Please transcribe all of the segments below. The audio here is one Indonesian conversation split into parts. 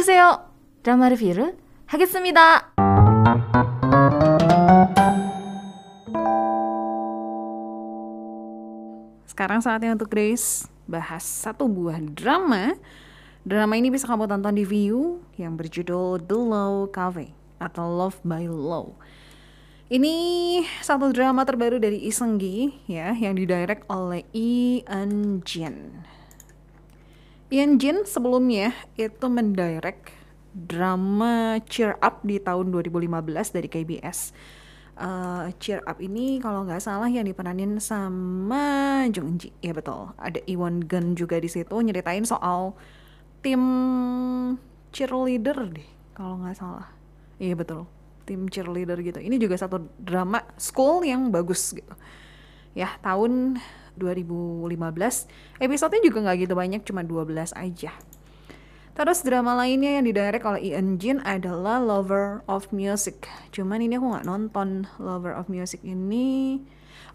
어서오세요. 드라마 리뷰를 하겠습니다. Sekarang saatnya untuk Grace bahas satu buah drama. Drama ini bisa kamu tonton di View yang berjudul The Low Cafe atau Love by Low. Ini satu drama terbaru dari Lee Seung Gi ya yang didirect oleh Lee Eun Jin. Ian Jin sebelumnya itu mendirect drama Cheer Up di tahun 2015 dari KBS. Uh, Cheer Up ini kalau nggak salah yang diperanin sama Jung Ji, ya betul. Ada Iwon Gun juga di situ nyeritain soal tim cheerleader deh, kalau nggak salah. Iya betul, tim cheerleader gitu. Ini juga satu drama school yang bagus gitu. Ya tahun 2015 episodenya juga nggak gitu banyak cuma 12 aja Terus drama lainnya yang didirect oleh Ian Jin adalah Lover of Music. Cuman ini aku nggak nonton Lover of Music ini.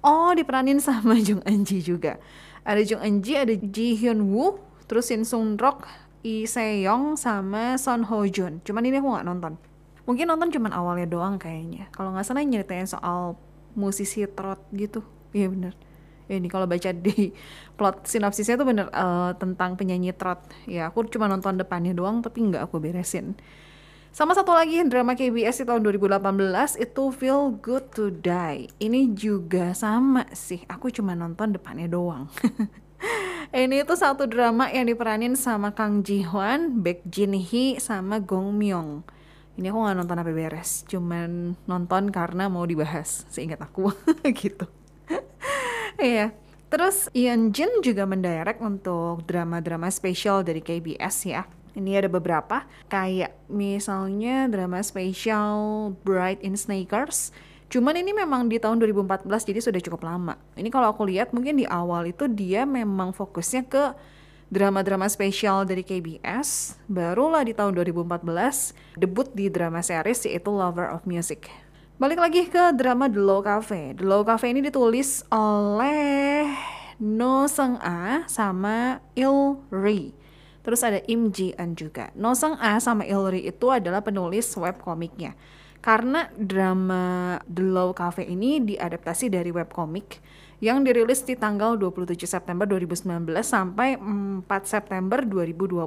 Oh, diperanin sama Jung Eun Ji juga. Ada Jung Eun Ji, ada Ji Hyun Woo, terus Shin Sung Lee Se Young, sama Son Ho Jun. Cuman ini aku nggak nonton. Mungkin nonton cuman awalnya doang kayaknya. Kalau nggak salah nyeritain soal musisi trot gitu. Iya bener. Ini kalau baca di plot sinopsisnya tuh bener uh, tentang penyanyi trot. Ya aku cuma nonton depannya doang tapi nggak aku beresin. Sama satu lagi drama KBS di tahun 2018 itu Feel Good to Die. Ini juga sama sih aku cuma nonton depannya doang. Ini tuh satu drama yang diperanin sama Kang Ji Hwan, Baek Jin Hee, sama Gong Myung. Ini aku nggak nonton apa beres cuman nonton karena mau dibahas seingat aku. Gitu Iya. Terus Ian Jin juga mendirect untuk drama-drama spesial dari KBS ya. Ini ada beberapa, kayak misalnya drama spesial Bright in Sneakers. Cuman ini memang di tahun 2014 jadi sudah cukup lama. Ini kalau aku lihat mungkin di awal itu dia memang fokusnya ke drama-drama spesial dari KBS. Barulah di tahun 2014 debut di drama series yaitu Lover of Music. Balik lagi ke drama The Low Cafe. The Low Cafe ini ditulis oleh No Seng A sama Il Ri. Terus ada Im Ji Eun juga. No Seng A sama Il Ri itu adalah penulis web komiknya. Karena drama The Low Cafe ini diadaptasi dari web komik yang dirilis di tanggal 27 September 2019 sampai 4 September 2020.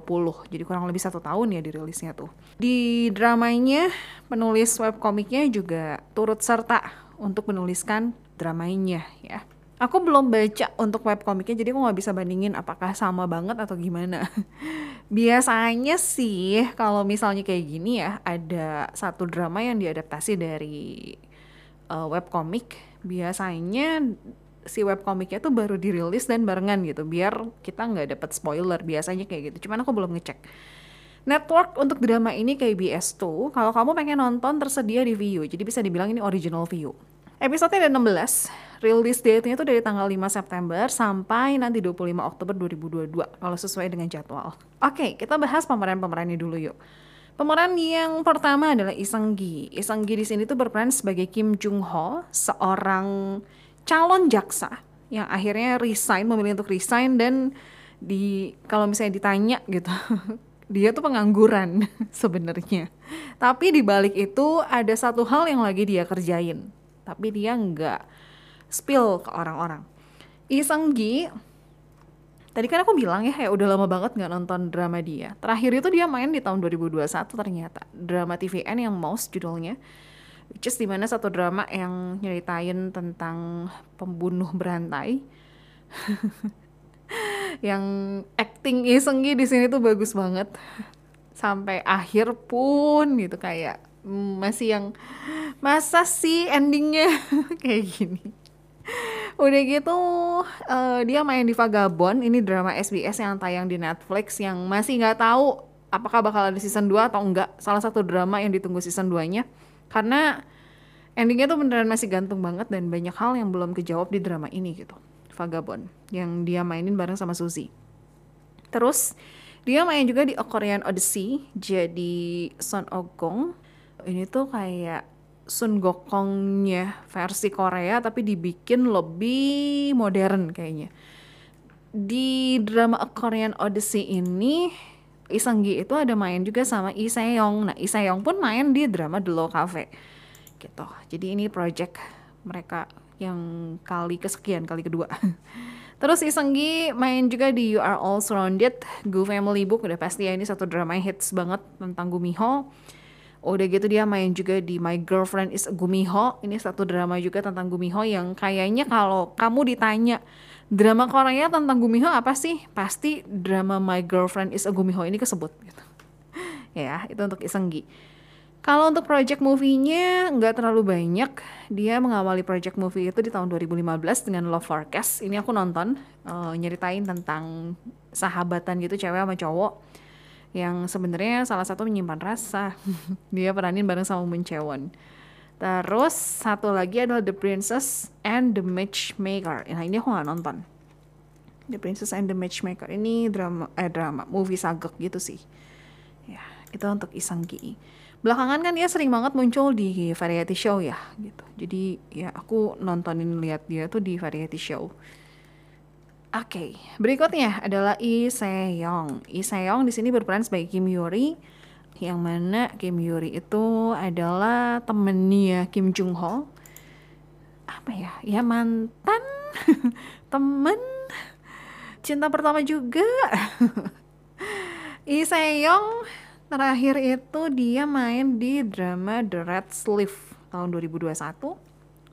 Jadi kurang lebih satu tahun ya dirilisnya tuh. Di dramanya penulis webkomiknya juga turut serta untuk menuliskan dramanya ya. Aku belum baca untuk webkomiknya jadi aku nggak bisa bandingin apakah sama banget atau gimana. Biasanya sih kalau misalnya kayak gini ya ada satu drama yang diadaptasi dari uh, webkomik biasanya si webkomiknya tuh baru dirilis dan barengan gitu biar kita nggak dapat spoiler biasanya kayak gitu cuman aku belum ngecek Network untuk drama ini KBS tuh kalau kamu pengen nonton tersedia di View jadi bisa dibilang ini original View Episode ada 16 Release date-nya tuh dari tanggal 5 September sampai nanti 25 Oktober 2022 kalau sesuai dengan jadwal. Oke, kita bahas pemeran-pemerannya dulu yuk. Pemeran yang pertama adalah Iseng Gi. Iseng Gi di sini tuh berperan sebagai Kim Jung Ho, seorang calon jaksa yang akhirnya resign memilih untuk resign dan di kalau misalnya ditanya gitu dia tuh pengangguran sebenarnya. Tapi di balik itu ada satu hal yang lagi dia kerjain tapi dia nggak spill ke orang-orang. Iseng Gi tadi kan aku bilang ya kayak udah lama banget nggak nonton drama dia. Terakhir itu dia main di tahun 2021 ternyata drama TVN yang Mouse judulnya which is di mana satu drama yang nyeritain tentang pembunuh berantai. Yang acting Isenggi di sini tuh bagus banget. Sampai akhir pun gitu kayak masih yang masa sih endingnya? Kayak gini. Udah gitu uh, dia main di Vagabond. Ini drama SBS yang tayang di Netflix yang masih nggak tahu apakah bakal ada season 2 atau enggak. Salah satu drama yang ditunggu season 2 nya karena endingnya tuh beneran masih gantung banget dan banyak hal yang belum kejawab di drama ini gitu Vagabond yang dia mainin bareng sama Suzy. Terus dia main juga di A Korean Odyssey jadi Son Ogong ini tuh kayak Sun Gokongnya versi Korea tapi dibikin lebih modern kayaknya. Di drama A Korean Odyssey ini Lee Seung Gi itu ada main juga sama Lee Seyong. Nah, Lee Seyong pun main di drama The Low Cafe. Gitu. Jadi ini project mereka yang kali kesekian, kali kedua. Terus Isenggi main juga di You Are All Surrounded, Go Family Book, udah pasti ya ini satu drama yang hits banget tentang Gumiho. Udah gitu dia main juga di My Girlfriend is Gumiho, ini satu drama juga tentang Gumiho yang kayaknya kalau kamu ditanya drama Korea tentang Gumiho apa sih? Pasti drama My Girlfriend is a Gumiho ini kesebut gitu. ya, itu untuk Isenggi. Kalau untuk project movie-nya nggak terlalu banyak. Dia mengawali project movie itu di tahun 2015 dengan Love Forecast. Ini aku nonton, uh, nyeritain tentang sahabatan gitu cewek sama cowok yang sebenarnya salah satu menyimpan rasa. dia peranin bareng sama Moon Chewon. Terus satu lagi adalah The Princess and the Matchmaker. Nah ini aku nggak nonton. The Princess and the Matchmaker ini drama eh drama movie sagek gitu sih. Ya itu untuk Isang Ki belakangan kan dia sering banget muncul di variety show ya gitu jadi ya aku nontonin lihat dia tuh di variety show Oke, okay. berikutnya adalah Lee Seyong. Lee Seyong di sini berperan sebagai Kim Yuri, yang mana Kim Yuri itu adalah temennya Kim Jung Ho. Apa ya? Ya mantan, temen, cinta pertama juga. Lee Seyong Terakhir itu dia main di drama The Red Sleeve tahun 2021.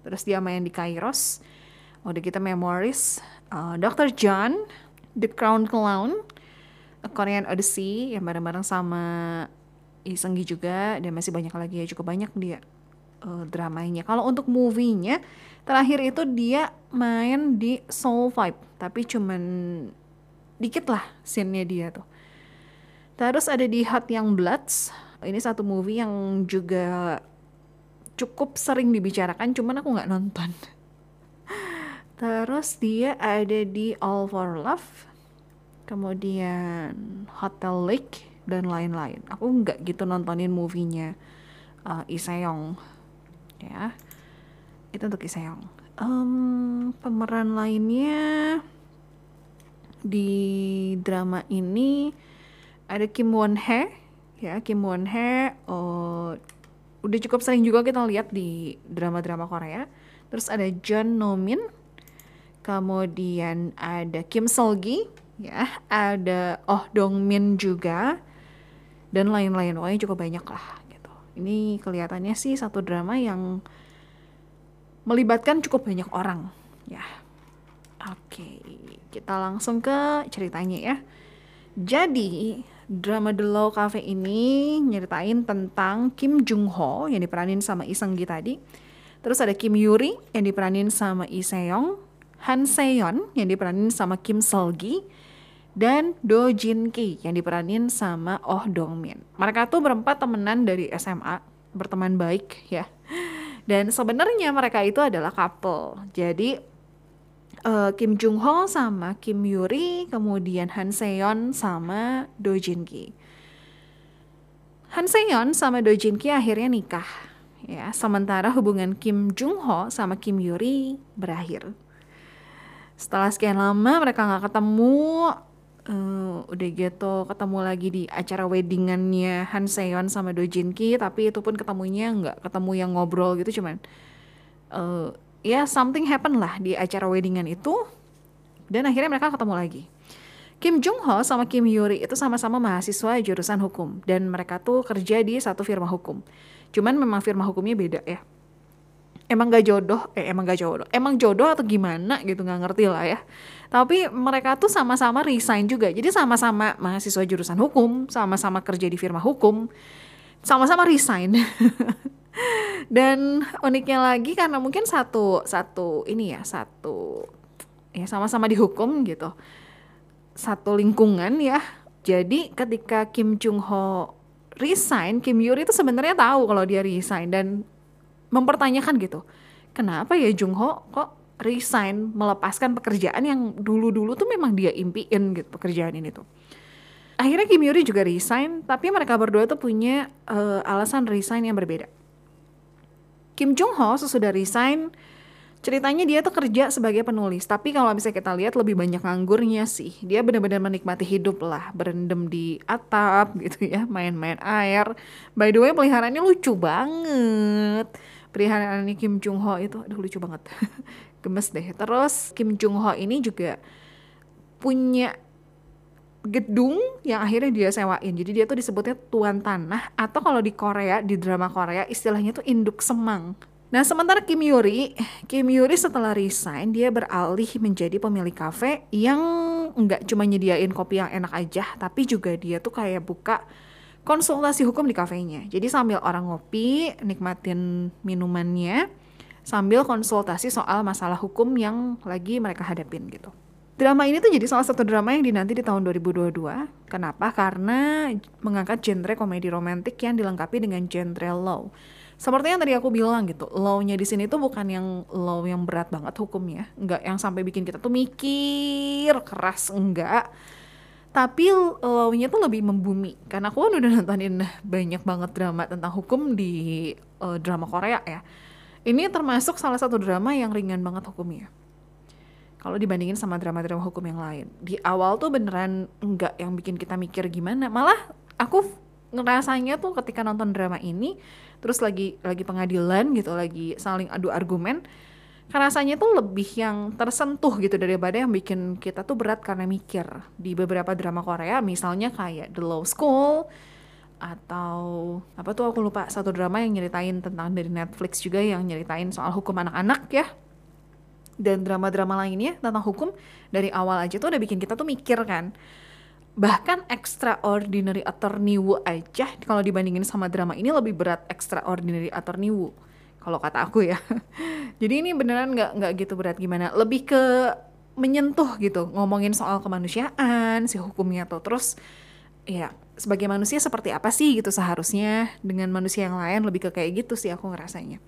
Terus dia main di Kairos. Udah kita Memories, uh, Dr. John, The Crown Clown, A Korean Odyssey yang bareng-bareng sama Isenggi juga dan masih banyak lagi ya cukup banyak dia uh, dramanya. Kalau untuk movie-nya terakhir itu dia main di Soul Vibe tapi cuman dikit lah scene-nya dia tuh Terus ada di Hot Young Bloods. Ini satu movie yang juga cukup sering dibicarakan, cuman aku nggak nonton. Terus dia ada di All for Love, kemudian Hotel Lake dan lain-lain. Aku nggak gitu nontonin movie-nya uh, Isayong, ya. Itu untuk Isayong. Um, pemeran lainnya di drama ini ada Kim Won Hye ya Kim Won Hye uh, udah cukup sering juga kita lihat di drama-drama Korea terus ada John Nomin kemudian ada Kim Solgi ya ada Oh Dong Min juga dan lain-lain. Pokoknya cukup banyak lah gitu. Ini kelihatannya sih satu drama yang melibatkan cukup banyak orang ya. Oke kita langsung ke ceritanya ya. Jadi drama The Low Cafe ini nyeritain tentang Kim Jung Ho yang diperanin sama Lee Seung Gi tadi. Terus ada Kim Yuri yang diperanin sama Lee Seong, Han Seon yang diperanin sama Kim Sol Gi, dan Do Jin Ki yang diperanin sama Oh Dong Min. Mereka tuh berempat temenan dari SMA, berteman baik ya. Dan sebenarnya mereka itu adalah couple. Jadi uh, Kim Jung Ho sama Kim Yuri, kemudian Han Seon sama Do Jin Ki. Han Seon sama Do Jin Ki akhirnya nikah. Ya, sementara hubungan Kim Jung Ho sama Kim Yuri berakhir. Setelah sekian lama mereka nggak ketemu, uh, udah gitu ketemu lagi di acara weddingannya Han Seon sama Do Jin Ki, tapi itu pun ketemunya nggak ketemu yang ngobrol gitu, cuman uh, ya something happen lah di acara weddingan itu dan akhirnya mereka ketemu lagi. Kim Jung Ho sama Kim Yuri itu sama-sama mahasiswa jurusan hukum dan mereka tuh kerja di satu firma hukum. Cuman memang firma hukumnya beda ya. Emang gak jodoh, eh emang gak jodoh, emang jodoh atau gimana gitu nggak ngerti lah ya. Tapi mereka tuh sama-sama resign juga, jadi sama-sama mahasiswa jurusan hukum, sama-sama kerja di firma hukum, sama-sama resign. dan uniknya lagi karena mungkin satu satu ini ya satu ya sama-sama dihukum gitu. Satu lingkungan ya. Jadi ketika Kim Jung Ho resign Kim Yuri itu sebenarnya tahu kalau dia resign dan mempertanyakan gitu kenapa ya Jung Ho kok resign melepaskan pekerjaan yang dulu-dulu tuh memang dia impiin gitu pekerjaan ini tuh? Akhirnya Kim Yuri juga resign tapi mereka berdua tuh punya uh, alasan resign yang berbeda. Kim Jung Ho sesudah resign ceritanya dia tuh kerja sebagai penulis tapi kalau misalnya kita lihat lebih banyak nganggurnya sih dia benar-benar menikmati hidup lah berendam di atap gitu ya main-main air. By the way peliharaannya lucu banget peliharaannya Kim Jung Ho itu aduh lucu banget gemes deh terus Kim Jung Ho ini juga punya gedung yang akhirnya dia sewain. Jadi dia tuh disebutnya tuan tanah atau kalau di Korea di drama Korea istilahnya tuh induk semang. Nah, sementara Kim Yuri, Kim Yuri setelah resign, dia beralih menjadi pemilik kafe yang nggak cuma nyediain kopi yang enak aja, tapi juga dia tuh kayak buka konsultasi hukum di kafenya. Jadi sambil orang ngopi, nikmatin minumannya, sambil konsultasi soal masalah hukum yang lagi mereka hadapin gitu. Drama ini tuh jadi salah satu drama yang dinanti di tahun 2022. Kenapa? Karena mengangkat genre komedi romantik yang dilengkapi dengan genre low seperti yang tadi aku bilang gitu, law-nya di sini tuh bukan yang law yang berat banget hukumnya, enggak yang sampai bikin kita tuh mikir keras enggak. Tapi law-nya tuh lebih membumi. Karena aku kan udah nontonin banyak banget drama tentang hukum di uh, drama Korea ya. Ini termasuk salah satu drama yang ringan banget hukumnya. Kalau dibandingin sama drama-drama hukum yang lain. Di awal tuh beneran enggak yang bikin kita mikir gimana. Malah aku ngerasanya tuh ketika nonton drama ini terus lagi lagi pengadilan gitu lagi saling adu argumen rasanya tuh lebih yang tersentuh gitu daripada yang bikin kita tuh berat karena mikir. Di beberapa drama Korea misalnya kayak The Law School atau apa tuh aku lupa satu drama yang nyeritain tentang dari Netflix juga yang nyeritain soal hukum anak-anak ya. Dan drama-drama lainnya tentang hukum dari awal aja tuh udah bikin kita tuh mikir kan. Bahkan extraordinary attorney Wu aja kalau dibandingin sama drama ini lebih berat extraordinary attorney Wu kalau kata aku ya. Jadi ini beneran nggak nggak gitu berat gimana. Lebih ke menyentuh gitu ngomongin soal kemanusiaan si hukumnya tuh. Terus ya sebagai manusia seperti apa sih gitu seharusnya? Dengan manusia yang lain lebih ke kayak gitu sih aku ngerasanya.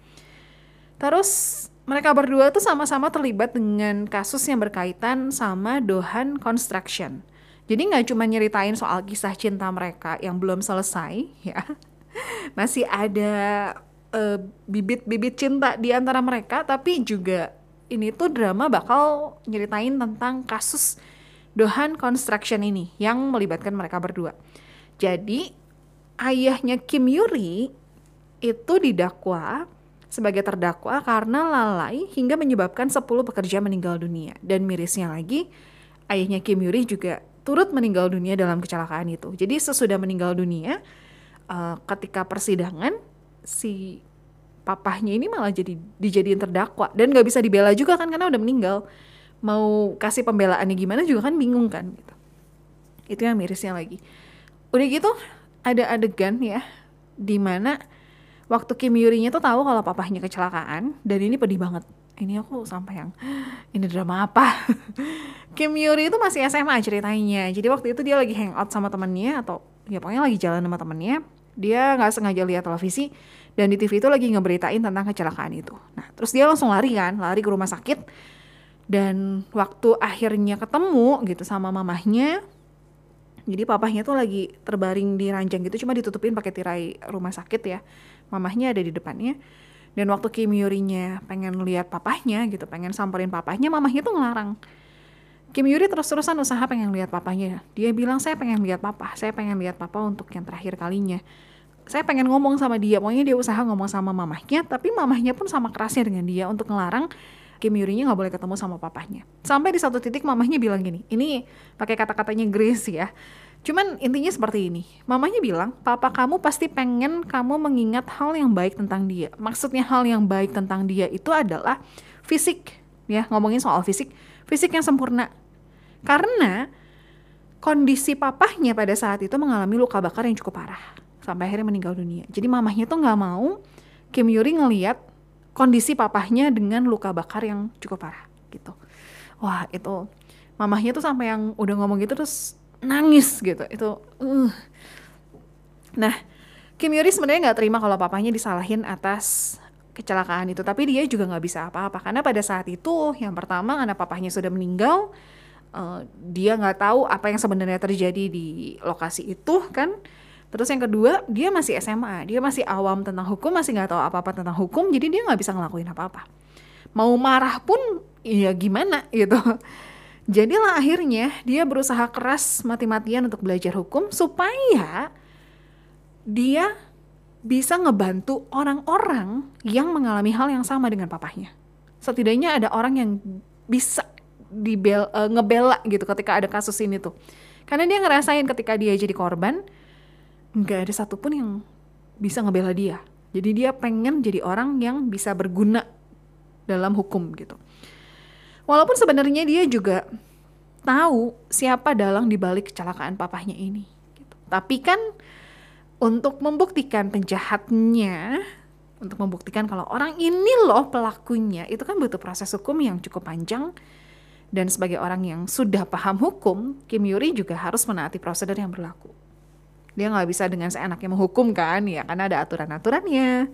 Terus mereka berdua tuh sama-sama terlibat dengan kasus yang berkaitan sama Dohan Construction. Jadi nggak cuma nyeritain soal kisah cinta mereka yang belum selesai ya. Masih ada bibit-bibit uh, cinta di antara mereka tapi juga ini tuh drama bakal nyeritain tentang kasus Dohan Construction ini yang melibatkan mereka berdua. Jadi ayahnya Kim Yuri itu didakwa sebagai terdakwa karena lalai hingga menyebabkan 10 pekerja meninggal dunia. Dan mirisnya lagi, ayahnya Kim Yuri juga turut meninggal dunia dalam kecelakaan itu. Jadi sesudah meninggal dunia, uh, ketika persidangan si papahnya ini malah jadi dijadiin terdakwa dan nggak bisa dibela juga kan karena udah meninggal. Mau kasih pembelaannya gimana juga kan bingung kan gitu. Itu yang mirisnya lagi. Udah gitu ada adegan ya di mana waktu Kim Yuri-nya tuh tahu kalau papahnya kecelakaan dan ini pedih banget ini aku sampai yang ini drama apa Kim Yuri itu masih SMA ceritanya jadi waktu itu dia lagi hangout sama temennya atau ya pokoknya lagi jalan sama temennya dia nggak sengaja lihat televisi dan di TV itu lagi ngeberitain tentang kecelakaan itu nah terus dia langsung lari kan lari ke rumah sakit dan waktu akhirnya ketemu gitu sama mamahnya jadi papahnya tuh lagi terbaring di ranjang gitu cuma ditutupin pakai tirai rumah sakit ya mamahnya ada di depannya dan waktu Kim Yuri-nya pengen lihat papahnya gitu, pengen samperin papahnya, mamahnya tuh ngelarang. Kim Yuri terus-terusan usaha pengen lihat papahnya. Dia bilang, saya pengen lihat papa, saya pengen lihat papa untuk yang terakhir kalinya. Saya pengen ngomong sama dia, pokoknya dia usaha ngomong sama mamahnya, tapi mamahnya pun sama kerasnya dengan dia untuk ngelarang Kim Yuri-nya nggak boleh ketemu sama papahnya. Sampai di satu titik mamahnya bilang gini, ini pakai kata-katanya Grace ya. Cuman intinya seperti ini. Mamanya bilang, papa kamu pasti pengen kamu mengingat hal yang baik tentang dia. Maksudnya hal yang baik tentang dia itu adalah fisik. Ya, ngomongin soal fisik. Fisik yang sempurna. Karena kondisi papahnya pada saat itu mengalami luka bakar yang cukup parah. Sampai akhirnya meninggal dunia. Jadi mamahnya tuh nggak mau Kim Yuri ngeliat kondisi papahnya dengan luka bakar yang cukup parah gitu. Wah itu mamahnya tuh sampai yang udah ngomong gitu terus nangis gitu itu uh. nah Kim Yuri sebenarnya nggak terima kalau papanya disalahin atas kecelakaan itu tapi dia juga nggak bisa apa-apa karena pada saat itu yang pertama karena papahnya sudah meninggal uh, dia nggak tahu apa yang sebenarnya terjadi di lokasi itu kan? Terus yang kedua dia masih SMA dia masih awam tentang hukum masih nggak tahu apa-apa tentang hukum jadi dia nggak bisa ngelakuin apa-apa. Mau marah pun ya gimana gitu. Jadilah akhirnya dia berusaha keras mati-matian untuk belajar hukum supaya dia bisa ngebantu orang-orang yang mengalami hal yang sama dengan papahnya. Setidaknya ada orang yang bisa dibel uh, ngebela gitu ketika ada kasus ini tuh karena dia ngerasain ketika dia jadi korban nggak ada satupun yang bisa ngebela dia jadi dia pengen jadi orang yang bisa berguna dalam hukum gitu. Walaupun sebenarnya dia juga tahu siapa dalang dibalik kecelakaan papahnya ini. Gitu. Tapi kan untuk membuktikan penjahatnya, untuk membuktikan kalau orang ini loh pelakunya, itu kan butuh proses hukum yang cukup panjang. Dan sebagai orang yang sudah paham hukum, Kim Yuri juga harus menaati prosedur yang berlaku. Dia nggak bisa dengan seenaknya menghukum kan ya karena ada aturan-aturannya.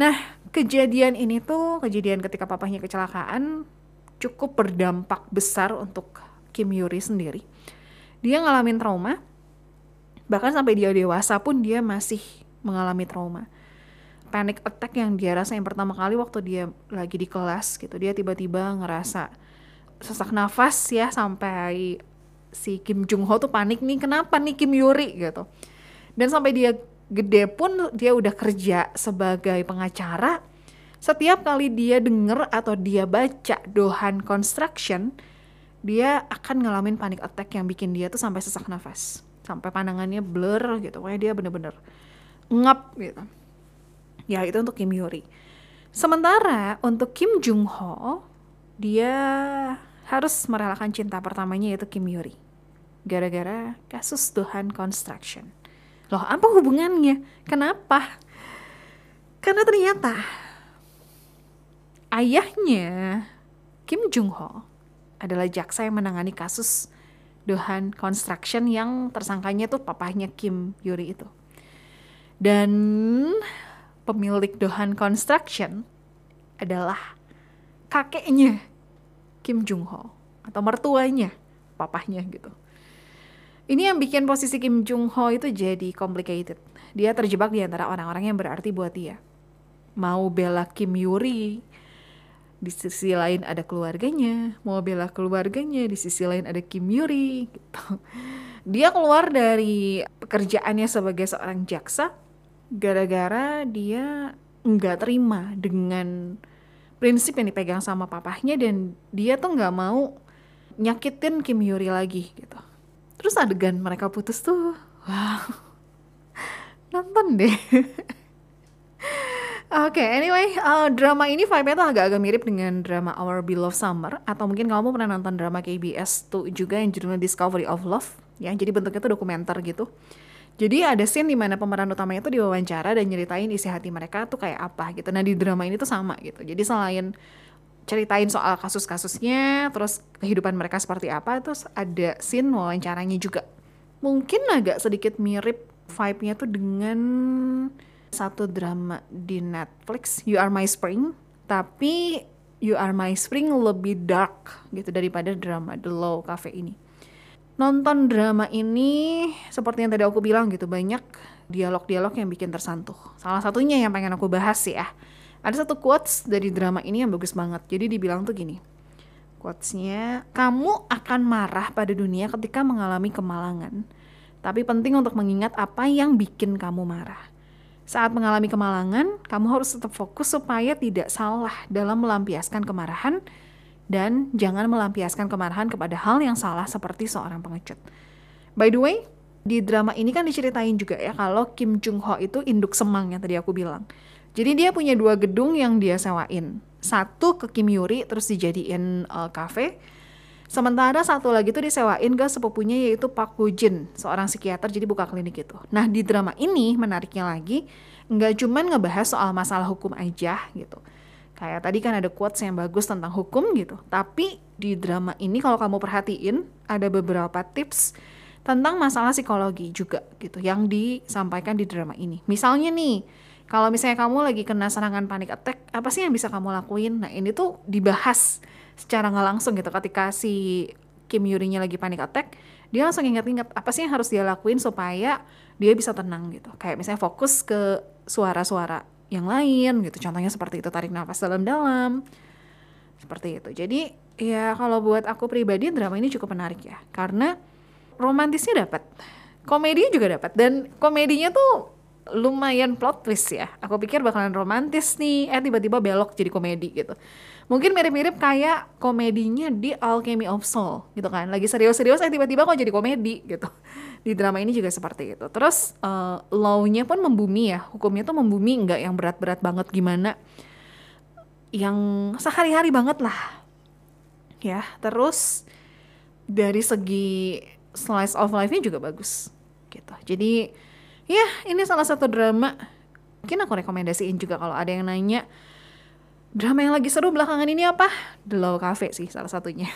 Nah kejadian ini tuh kejadian ketika papahnya kecelakaan cukup berdampak besar untuk Kim Yuri sendiri. Dia ngalamin trauma bahkan sampai dia dewasa pun dia masih mengalami trauma. Panic attack yang dia rasa yang pertama kali waktu dia lagi di kelas gitu dia tiba-tiba ngerasa sesak nafas ya sampai si Kim Jung Ho tuh panik nih kenapa nih Kim Yuri? gitu. Dan sampai dia gede pun dia udah kerja sebagai pengacara. Setiap kali dia denger atau dia baca Dohan Construction dia akan ngalamin panic attack yang bikin dia tuh sampai sesak nafas. Sampai pandangannya blur gitu pokoknya dia bener-bener ngap gitu. Ya itu untuk Kim Yuri. Sementara untuk Kim Jung Ho dia harus merelakan cinta pertamanya yaitu Kim Yuri. Gara-gara kasus Tuhan Construction. Loh, apa hubungannya? Kenapa? Karena ternyata ayahnya Kim Jung Ho adalah jaksa yang menangani kasus Dohan Construction yang tersangkanya tuh papahnya Kim Yuri itu. Dan pemilik Dohan Construction adalah kakeknya Kim Jung Ho atau mertuanya, papahnya gitu. Ini yang bikin posisi Kim Jung Ho itu jadi complicated. Dia terjebak di antara orang-orang yang berarti buat dia. Mau bela Kim Yuri, di sisi lain ada keluarganya. Mau bela keluarganya, di sisi lain ada Kim Yuri gitu. Dia keluar dari pekerjaannya sebagai seorang jaksa gara-gara dia nggak terima dengan prinsip yang dipegang sama papahnya dan dia tuh nggak mau nyakitin Kim Yuri lagi gitu. Terus adegan mereka putus tuh, wow, nonton deh. Oke, okay, anyway, uh, drama ini vibe-nya tuh agak-agak mirip dengan drama Our Beloved Summer atau mungkin kamu pernah nonton drama KBS tuh juga yang judulnya Discovery of Love ya. Jadi bentuknya tuh dokumenter gitu. Jadi ada scene di mana pemeran utamanya tuh diwawancara dan nyeritain isi hati mereka tuh kayak apa gitu. Nah di drama ini tuh sama gitu. Jadi selain ceritain soal kasus-kasusnya, terus kehidupan mereka seperti apa, terus ada scene wawancaranya juga. Mungkin agak sedikit mirip vibe-nya tuh dengan satu drama di Netflix, You Are My Spring. Tapi You Are My Spring lebih dark gitu daripada drama The Low Cafe ini nonton drama ini seperti yang tadi aku bilang gitu banyak dialog-dialog yang bikin tersantuh. Salah satunya yang pengen aku bahas ya. Ada satu quotes dari drama ini yang bagus banget. Jadi dibilang tuh gini. Quotesnya, kamu akan marah pada dunia ketika mengalami kemalangan. Tapi penting untuk mengingat apa yang bikin kamu marah. Saat mengalami kemalangan, kamu harus tetap fokus supaya tidak salah dalam melampiaskan kemarahan dan jangan melampiaskan kemarahan kepada hal yang salah seperti seorang pengecut. By the way, di drama ini kan diceritain juga ya kalau Kim Jung Ho itu induk semang yang tadi aku bilang. Jadi dia punya dua gedung yang dia sewain. Satu ke Kim Yuri terus dijadiin uh, cafe. Sementara satu lagi tuh disewain ke sepupunya yaitu Pak Woo Jin, seorang psikiater jadi buka klinik itu. Nah di drama ini menariknya lagi nggak cuman ngebahas soal masalah hukum aja gitu Kayak tadi kan ada quotes yang bagus tentang hukum gitu. Tapi di drama ini kalau kamu perhatiin ada beberapa tips tentang masalah psikologi juga gitu yang disampaikan di drama ini. Misalnya nih, kalau misalnya kamu lagi kena serangan panic attack, apa sih yang bisa kamu lakuin? Nah, ini tuh dibahas secara nggak langsung gitu ketika si Kim Yuri-nya lagi panic attack, dia langsung ingat-ingat apa sih yang harus dia lakuin supaya dia bisa tenang gitu. Kayak misalnya fokus ke suara-suara yang lain gitu. Contohnya seperti itu tarik nafas dalam-dalam, Seperti itu. Jadi ya kalau buat aku pribadi drama ini cukup menarik ya. Karena romantisnya dapat, komedinya juga dapat dan komedinya tuh lumayan plot twist ya. Aku pikir bakalan romantis nih, eh tiba-tiba belok jadi komedi gitu. Mungkin mirip-mirip kayak komedinya di Alchemy of Soul gitu kan. Lagi serius-serius eh tiba-tiba kok jadi komedi gitu. Di drama ini juga seperti itu. Terus uh, law-nya pun membumi ya. Hukumnya tuh membumi nggak yang berat-berat banget gimana. Yang sehari-hari banget lah. Ya, terus dari segi slice of life-nya juga bagus gitu. Jadi ya ini salah satu drama. Mungkin aku rekomendasiin juga kalau ada yang nanya drama yang lagi seru belakangan ini apa? The Law Cafe sih salah satunya